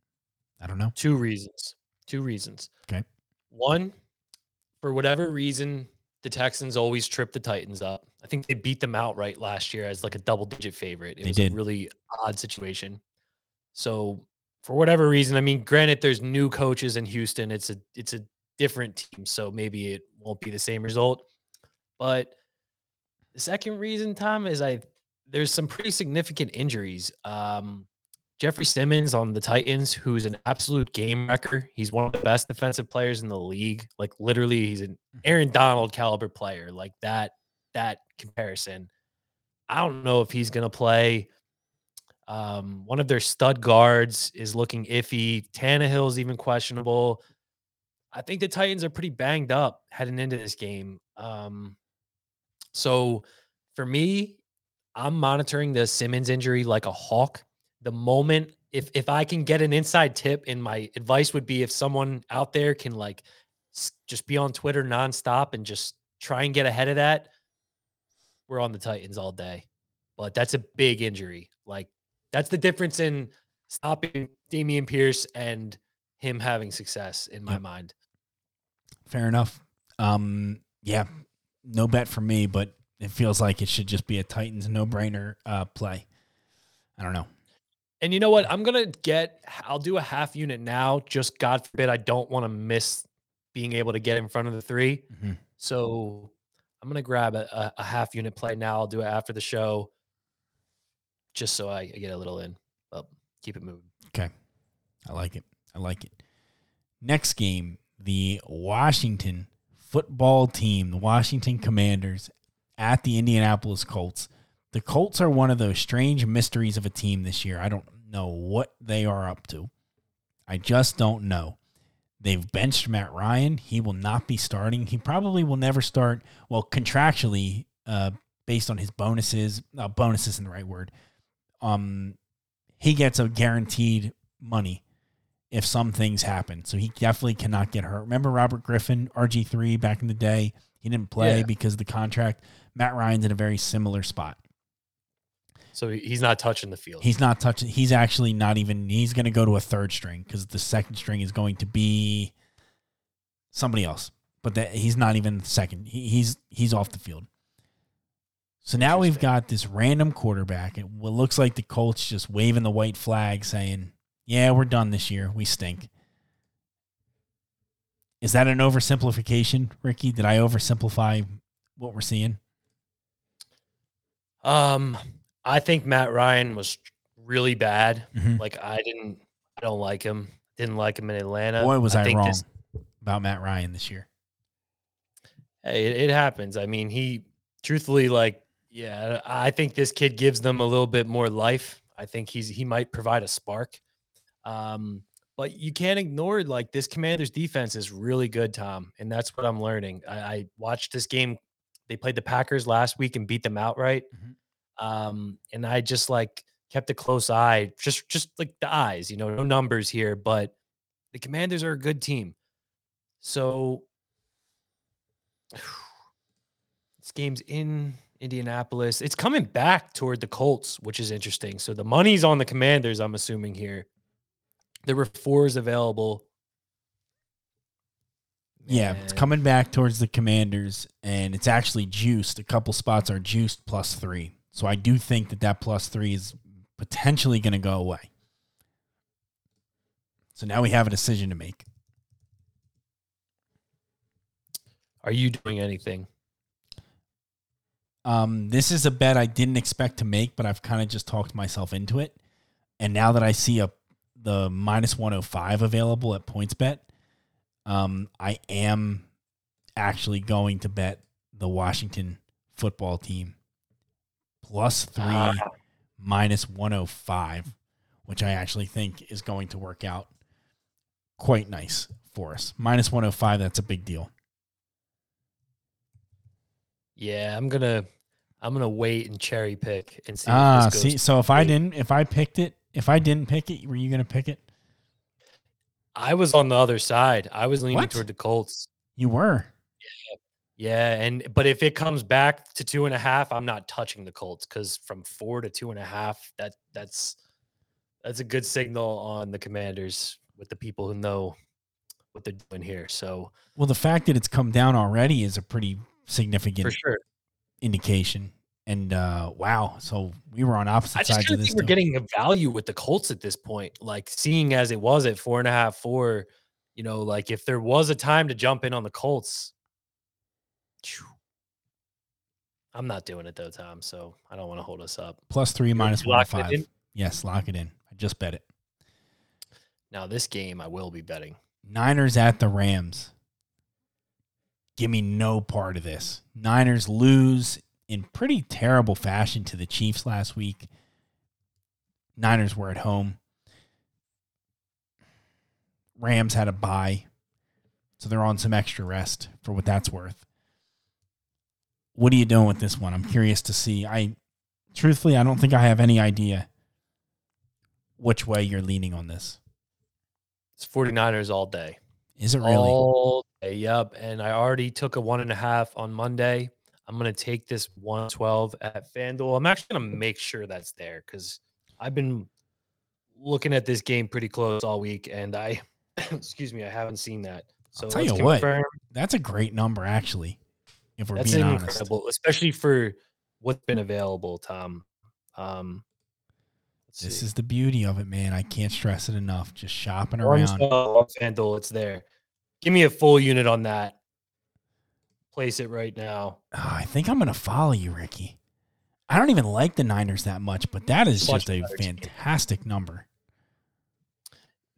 I don't know. Two reasons. Two reasons. Okay. One, for whatever reason, the Texans always trip the Titans up. I think they beat them outright last year as like a double digit favorite. It They was did. a really odd situation. So for whatever reason, I mean, granted, there's new coaches in Houston. It's a it's a different team, so maybe it won't be the same result. But the second reason, Tom, is I there's some pretty significant injuries. Um, Jeffrey Simmons on the Titans, who's an absolute game wrecker. He's one of the best defensive players in the league. Like literally, he's an Aaron Donald caliber player. Like that, that comparison. I don't know if he's gonna play. Um, one of their stud guards is looking iffy. Tannehill's even questionable. I think the Titans are pretty banged up heading into this game. Um, so for me, I'm monitoring the Simmons injury like a hawk. The moment if if I can get an inside tip, and my advice would be if someone out there can like just be on Twitter nonstop and just try and get ahead of that, we're on the Titans all day. But that's a big injury. Like that's the difference in stopping Dameon Pierce and him having success in my Yep. mind. Fair enough. Um, yeah, no bet for me, but it feels like it should just be a Titans no brainer uh, play. I don't know. And you know what? I'm gonna get. I'll do a half unit now. Just God forbid I don't want to miss being able to get in front of the three. Mhm. So I'm gonna grab a, a, half unit play now. I'll do it after the show, just so I, I get a little in. But keep it moving. Okay, I like it. I like it. Next game, the Washington football team, the Washington Commanders at the Indianapolis Colts. The Colts are one of those strange mysteries of a team this year. I don't know what they are up to. I just don't know. They've benched Matt Ryan. He will not be starting. He probably will never start. Well, contractually, uh, based on his bonuses, uh, bonus isn't the right word. Um, he gets a guaranteed money if some things happen. So he definitely cannot get hurt. Remember Robert Griffin, RG3 back in the day? He didn't play Yeah. because of the contract. Matt Ryan's in a very similar spot. So he's not touching the field. He's not touching. He's actually not even. He's going to go to a third string because the second string is going to be somebody else. But that he's not even second. He, he's he's off the field. So now we've got this random quarterback. It looks like the Colts just waving the white flag, saying, "Yeah, we're done this year. We stink." Is that an oversimplification, Ricky? Did I oversimplify what we're seeing? um, I think Matt Ryan was really bad. Mhm. Like I didn't. I don't like him. Didn't like him in Atlanta. Boy, was I, think wrong this- about Matt Ryan this year. Hey, it, it happens. I mean, he truthfully, like, yeah, I think this kid gives them a little bit more life. I think he's he might provide a spark. Um, but you can't ignore like this commander's defense is really good, Tom. And that's what I'm learning. I, I watched this game. They played the Packers last week and beat them outright. Mhm. Um, and I just like kept a close eye, just just like the eyes, you know, no numbers here, but the commanders are a good team. So [SIGHS] this game's in Indianapolis. It's coming back toward the Colts, which is interesting. So the money's on the Commanders, I'm assuming here. There were fours available. Yeah, it's coming back towards the Commanders, and it's actually juiced. A couple spots are juiced plus three. So I do think that that plus three is potentially going to go away. So now we have a decision to make. Are you doing anything? Um, this is a bet I didn't expect to make, but I've kind of just talked myself into it. And now that I see a the minus 105 available at PointsBet, um, I am actually going to bet the Washington football team plus three Ah. minus 105, which I actually think is going to work out quite nice for us. Minus 105, that's a big deal. Yeah, I'm gonna I'm gonna wait and cherry pick and see. Ah, if this see, so if I didn't, if I picked it, if I didn't pick it, were you going to pick it? I was on the other side. I was leaning What? toward the Colts. You were. Yeah, and but if it comes back to two and a half, I'm not touching the Colts because from four to two and a half, that that's that's a good signal on the Commanders with the people who know what they're doing here. So Well, the fact that it's come down already is a pretty significant for sure, indication. And uh wow, so we were on opposite I just sides kind of this. think we're getting a value with the Colts at this point. Like seeing as it was at four and a half, four. You know, like if there was a time to jump in on the Colts. I'm not doing it though, Tom. So I don't want to hold us up. plus three minus you locking it 105. in? Yes, lock it in. I just bet it. Now this game, I will be betting. Niners at the Rams. Give me no part of this. Niners lose in pretty terrible fashion to the Chiefs last week. Niners were at home. Rams had a bye. So they're on some extra rest for what that's worth. What are you doing with this one? I'm curious to see. I truthfully I don't think I have any idea which way you're leaning on this. It's 49ers all day. Is it really? All day. Yep. And I already took a one and a half on Monday. I'm going to take this 112 at FanDuel. I'm actually going to make sure that's there because I've been looking at this game pretty close all week and I, [COUGHS] excuse me, I haven't seen that. So tell let's you what, confirm. That's a great number, actually. If we're That's being honest, incredible, especially for what's been available, Tom. Um, this see. is the beauty of it, man. I can't stress it enough. Just shopping around. 112 on it's there. Give me a full unit on that. Place it right now. Oh, I think I'm going to follow you, Ricky. I don't even like the Niners that much, but that is Much just a better team. fantastic number.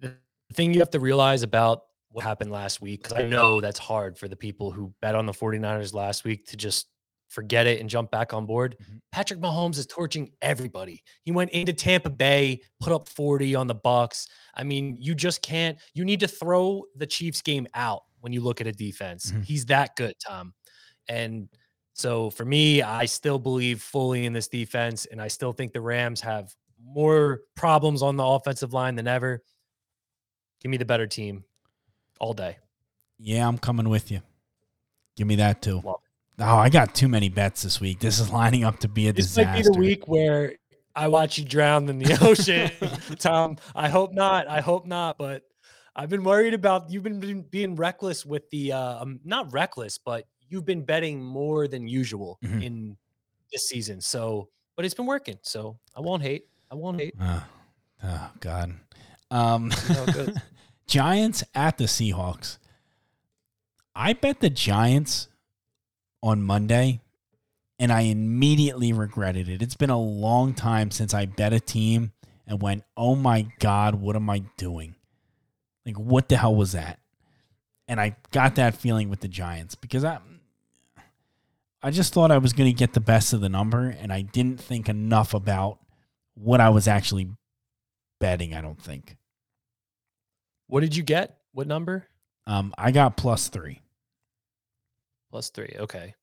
the thing you have to realize about what happened last week, because I know that's hard for the people who bet on the 49ers last week to just forget it and jump back on board. Mhm. Patrick Mahomes is torching everybody. He went into Tampa Bay, put up 40 on the Bucs. I mean, you just can't, you need to throw the Chiefs game out when you look at a defense. Mhm. He's that good, Tom. And so for me, I still believe fully in this defense, and I still think the Rams have more problems on the offensive line than ever. Give me the better team all day. Yeah, I'm coming with you. Give me that too. Love Oh, I got too many bets this week. This is lining up to be a This disaster. might be the week where I watch you drown in the [LAUGHS] ocean, Tom. I hope not. I hope not. But I've been worried about you've been being- being reckless with the uh, um, not reckless, but you've been betting more than usual Mhm. in this season. So, but it's been working. So I won't hate. I won't hate. Oh, oh God. Um, how it goes. Giants at the Seahawks. I bet the Giants on Monday, and I immediately regretted it. It's been a long time since I bet a team and went, "Oh my God, what am I doing? Like, what the hell was that?" And I got that feeling with the Giants because I, I just thought I was going to get the best of the number, and I didn't think enough about what I was actually betting. I don't think. What did you get? What number? Um, I got plus three, Plus three. Okay.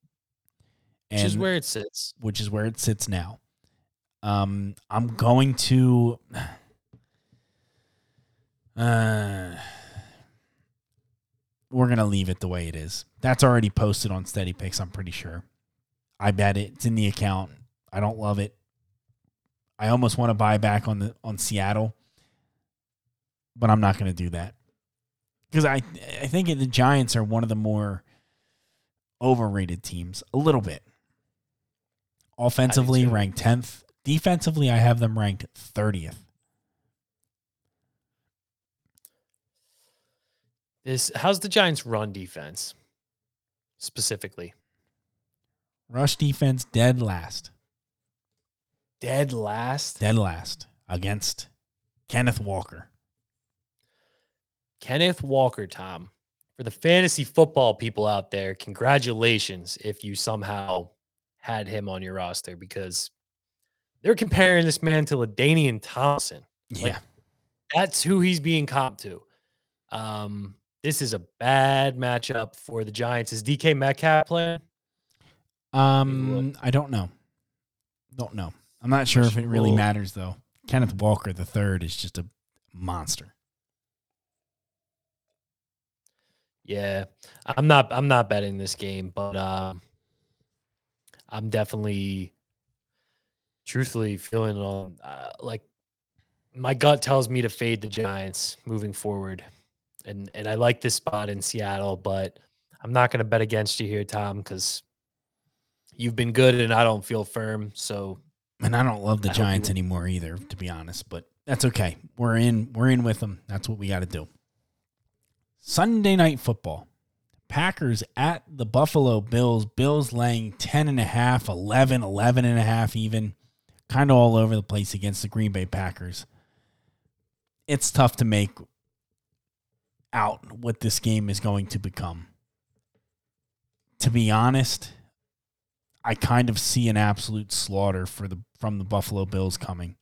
and Which is where it sits. which is where it sits now. Um, I'm going to. [SIGHS] Uh, we're gonna leave it the way it is. That's already posted on Steady Picks. I'm pretty sure. I bet it. It's in the account. I don't love it. I almost want to buy back on the on Seattle, but I'm not going to do that because I I think the Giants are one of the more overrated teams a little bit. Offensively ranked 10th. Defensively, I have them ranked 30th. Is how's the Giants' run defense specifically? Rush defense dead last. Dead last. Dead last against Kenneth Walker. Kenneth Walker, Tom. for the fantasy football people out there, congratulations if you somehow had him on your roster because they're comparing this man to LaDainian Thompson. Yeah. Like, that's who he's being comped to. Um, this is a bad matchup for the Giants. Is DK Metcalf playing? Um, I don't know. Don't know. I'm not sure if it really matters though. Kenneth Walker the third is just a monster. Yeah, I'm not. I'm not betting this game, but um, I'm definitely, truthfully, feeling on uh, like my gut tells me to fade the Giants moving forward, and and I like this spot in Seattle, but I'm not going to bet against you here, Tom, because you've been good and I don't feel firm. So And I don't love the I Giants anymore either, to be honest. But that's okay. We're in. We're in with them. That's what we got to do. Sunday night football. Packers at the Buffalo Bills. Bills laying 10 and a half, 11, 11 and a half even. Kind of all over the place against the Green Bay Packers. It's tough to make out what this game is going to become. To be honest, I kind of see an absolute slaughter for the from the Buffalo Bills coming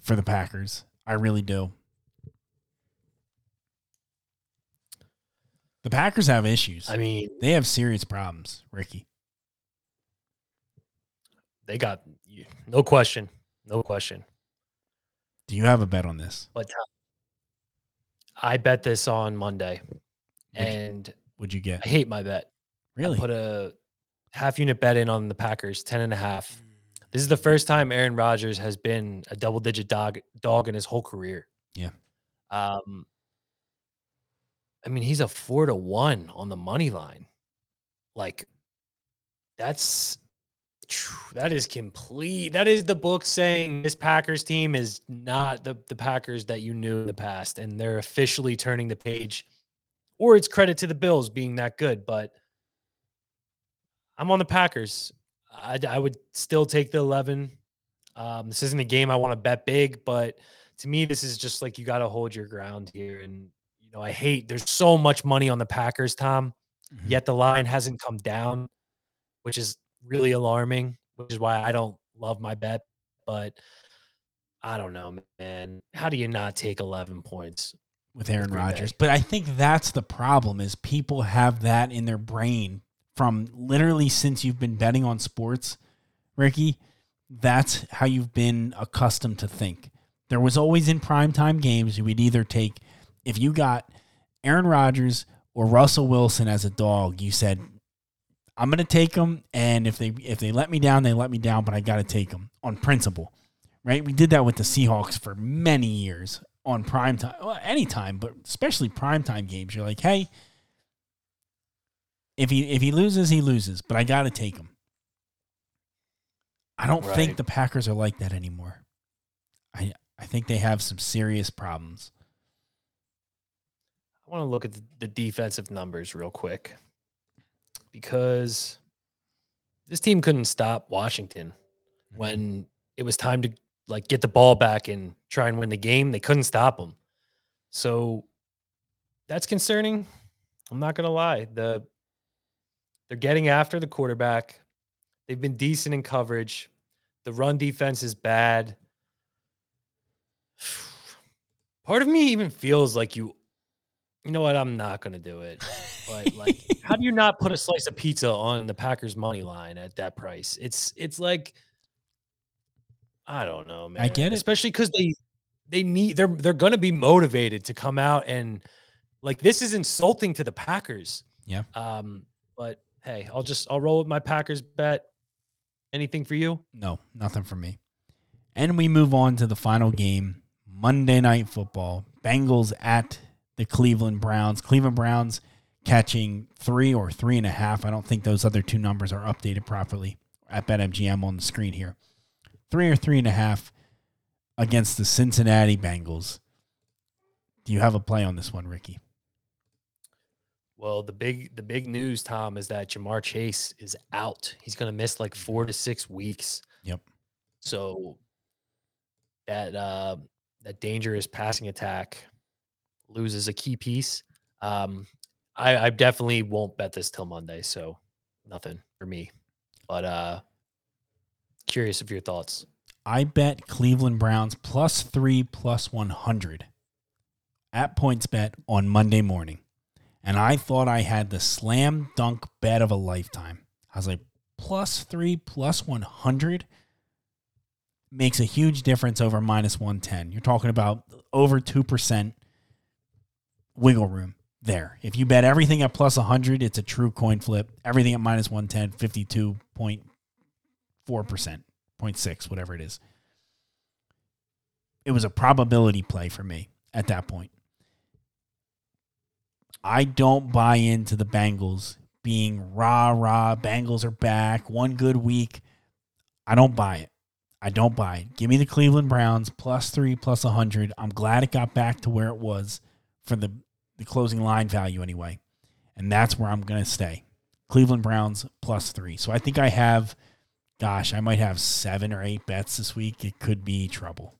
for the Packers. I really do. The Packers have issues. I mean, They have serious problems, Ricky. they got no question, no question. Do you have a bet on this? But Tom, I bet this on Monday, Would you- and Would you get? I hate my bet. Really? put a half unit bet in on the Packers, 10 and a half. This is the first time Aaron Rodgers has been a double digit dog dog in his whole career. Yeah. Um I mean, he's a 4 to 1 on the money line. Like that's that is complete. That is the book saying this Packers team is not the the Packers that you knew in the past and they're officially turning the page. Or it's credit to the Bills being that good, but I'm on the Packers. I, I would still take the 11. Um, this isn't a game I want to bet big, but to me, this is just like you got to hold your ground here. And, you know, I hate there's so much money on the Packers, Tom, Mhm. yet the line hasn't come down, which is really alarming, which is why I don't love my bet. But I don't know, man. How do you not take 11 points? with Aaron Rodgers. But I think that's the problem is people have that in their brain from literally since you've been betting on sports, Ricky. That's how you've been accustomed to think. There was always in primetime games you would either take if you got Aaron Rodgers or Russell Wilson as a dog, you said I'm going to take them and if they if they let me down, they let me down, but I got to take them on principle. Right? We did that with the Seahawks for many years on prime time, well, anytime, but especially prime time games. You're like, hey, if he if he loses, he loses, but I got to take him. I don't think the Packers are like that anymore. I I think they have some serious problems. I want to look at the- defensive numbers real quick because this team couldn't stop Washington mm-hmm. when it was time to like get the ball back and try and win the game. They couldn't stop them, so that's concerning. I'm not gonna lie. The they're getting after the quarterback. They've been decent in coverage. The run defense is bad. [SIGHS] Part of me even feels like you you know what? I'm not going to do it. But [LAUGHS] like, how do you not put a slice of pizza on the Packers money line at that price? It's it's like, I don't know, man. I get it. especially because they they need they're they're going to be motivated to come out and like this is insulting to the Packers. Yeah. Um, but hey, I'll just I'll roll with my Packers bet. Anything for you? No, nothing for me. And we move on to the final game, Monday Night Football. Bengals at the Cleveland Browns. Cleveland Browns catching three or three and a half. I don't think those other two numbers are updated properly at BetMGM on the screen here. Three or three and a half against the Cincinnati Bengals. Do you have a play on this one, Ricky? Well, the big the big news, Tom, is that Ja'Marr Chase is out. He's going to miss like four to six weeks. Yep. So that uh, that dangerous passing attack loses a key piece. Um, I, I definitely won't bet this till Monday, so nothing for me. But uh curious of your thoughts. I bet Cleveland Browns plus three plus 100 at PointsBet on Monday morning. And I thought I had the slam dunk bet of a lifetime. I was like, plus three plus 100 makes a huge difference over minus 110. You're talking about over 2% wiggle room there. If you bet everything at plus 100, it's a true coin flip. Everything at minus 110, 52.4%, 0.6, whatever it is. It was a probability play for me at that point. I don't buy into the Bengals being rah rah. Bengals are back. One good week. I don't buy it. I don't buy it. Give me the Cleveland Browns plus three, plus 100. I'm glad it got back to where it was for the the closing line value anyway. And that's where I'm going to stay. Cleveland Browns plus three. So I think I have, gosh, I might have seven or eight bets this week. It could be trouble.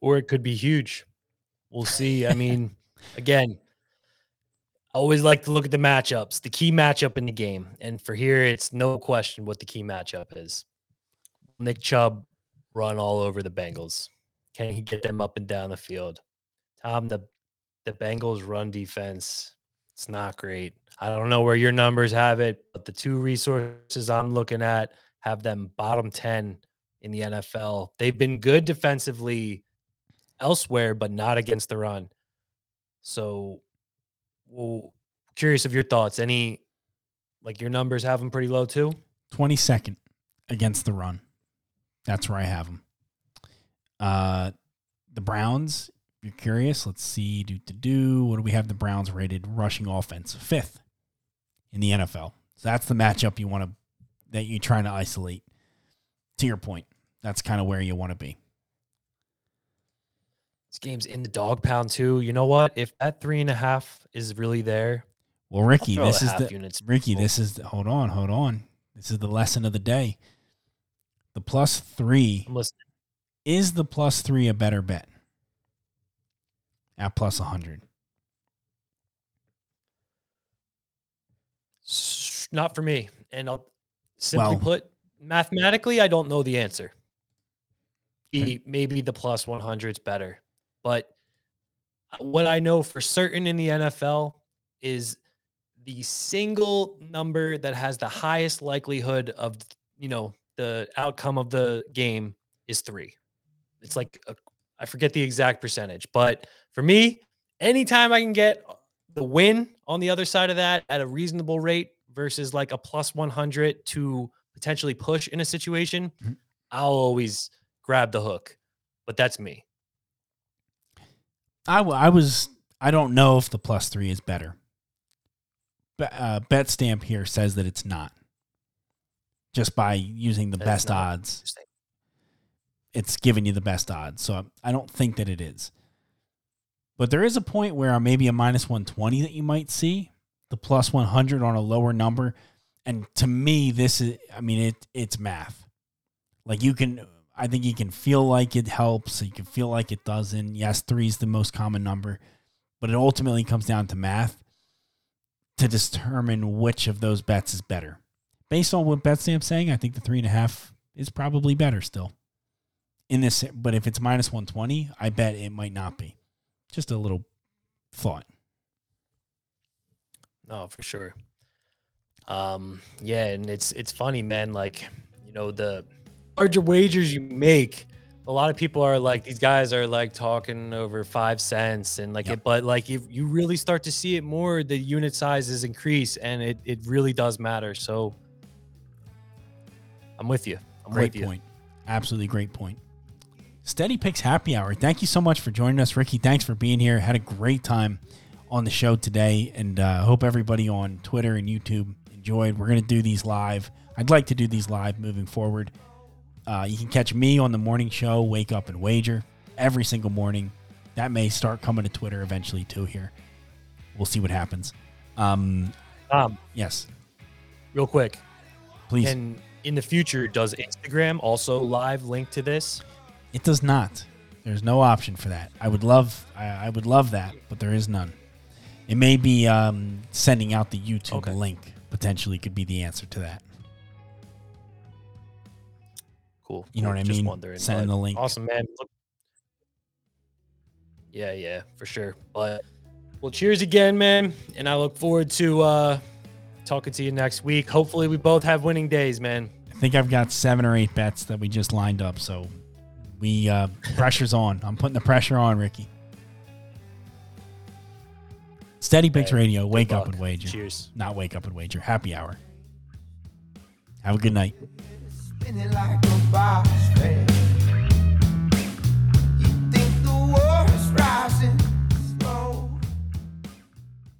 Or it could be huge. We'll see. I [LAUGHS] mean, again, I always like to look at the matchups, the key matchup in the game. And for here, it's no question what the key matchup is. Nick Chubb run all over the Bengals. Can he get them up and down the field? Tom, the the Bengals run defense, it's not great. I don't know where your numbers have it, but the two resources I'm looking at have them bottom 10 in the NFL. They've been good defensively elsewhere, but not against the run. So, well, curious of your thoughts. Any, like your numbers have them pretty low too? 22nd against the run. That's where I have them. Uh, the Browns you're curious, let's see. Do to do. What do we have the Browns rated rushing offense? Fifth in the NFL. So that's the matchup you want to that you're trying to isolate. To your point, that's kind of where you want to be. This game's in the dog pound too. You know what? If that three and a half is really there, well, Ricky, this is the. Ricky. This is the, hold on, hold on. This is the lesson of the day. The plus three is the plus three a better bet? At plus 100? Not for me. And I'll simply well, put, mathematically, I don't know the answer. Okay. Maybe the plus 100 is better. But what I know for certain in the NFL is the single number that has the highest likelihood of, you know, the outcome of the game is three. It's like a, I forget the exact percentage, but for me, anytime I can get the win on the other side of that at a reasonable rate versus like a plus 100 to potentially push in a situation, mm-hmm. I'll always grab the hook. But that's me. I, I was, I don't know if the plus three is better. But uh, Betstamp here says that it's not just by using the best odds. It's giving you the best odds. So I don't think that it is. But there is a point where uh, maybe a minus 120 that you might see, the plus 100 on a lower number. And to me, this is, I mean, it it's math. Like you can, I think you can feel like it helps. You can feel like it doesn't. Yes, three is the most common number, but it ultimately comes down to math to determine which of those bets is better. Based on what Betstamp's saying, I think the three and a half is probably better still in this. But if it's minus 120, I bet it might not be. Just a little thought. No, for sure. Um, yeah, and it's it's funny, man. Like, you know, the larger wagers you make, a lot of people are like, these guys are like talking over five cents and like yep. it, but like if you really start to see it more, the unit sizes increase and it it really does matter. So I'm with you. I'm great with point. Absolutely great point. Steady Picks Happy Hour. Thank you so much for joining us, Ricky. Thanks for being here. Had a great time on the show today, and uh, hope everybody on Twitter and YouTube enjoyed. We're going to do these live. I'd like to do these live moving forward. Uh, you can catch me on the morning show, Wake Up and Wager, every single morning. That may start coming to Twitter eventually too. Here, we'll see what happens. Um, um yes, real quick, please. And in the future, does Instagram also live link to this? It does not. There's no option for that. I would love, I, I would love that, but there is none. It may be um, sending out the YouTube Okay. link potentially could be the answer to that. Cool. You know what I Just mean? Wondering, Sending the link. Awesome, man. Look- Yeah, yeah, for sure. But well, cheers again, man. And I look forward to uh talking to you next week. Hopefully, we both have winning days, man. I think I've got seven or eight bets that we just lined up. So we uh, pressure's on. I'm putting the pressure on, Ricky. Steady Picks hey, Radio, wake luck. up and wager. Cheers. Not wake up and wager. Happy hour. Have a good night. rising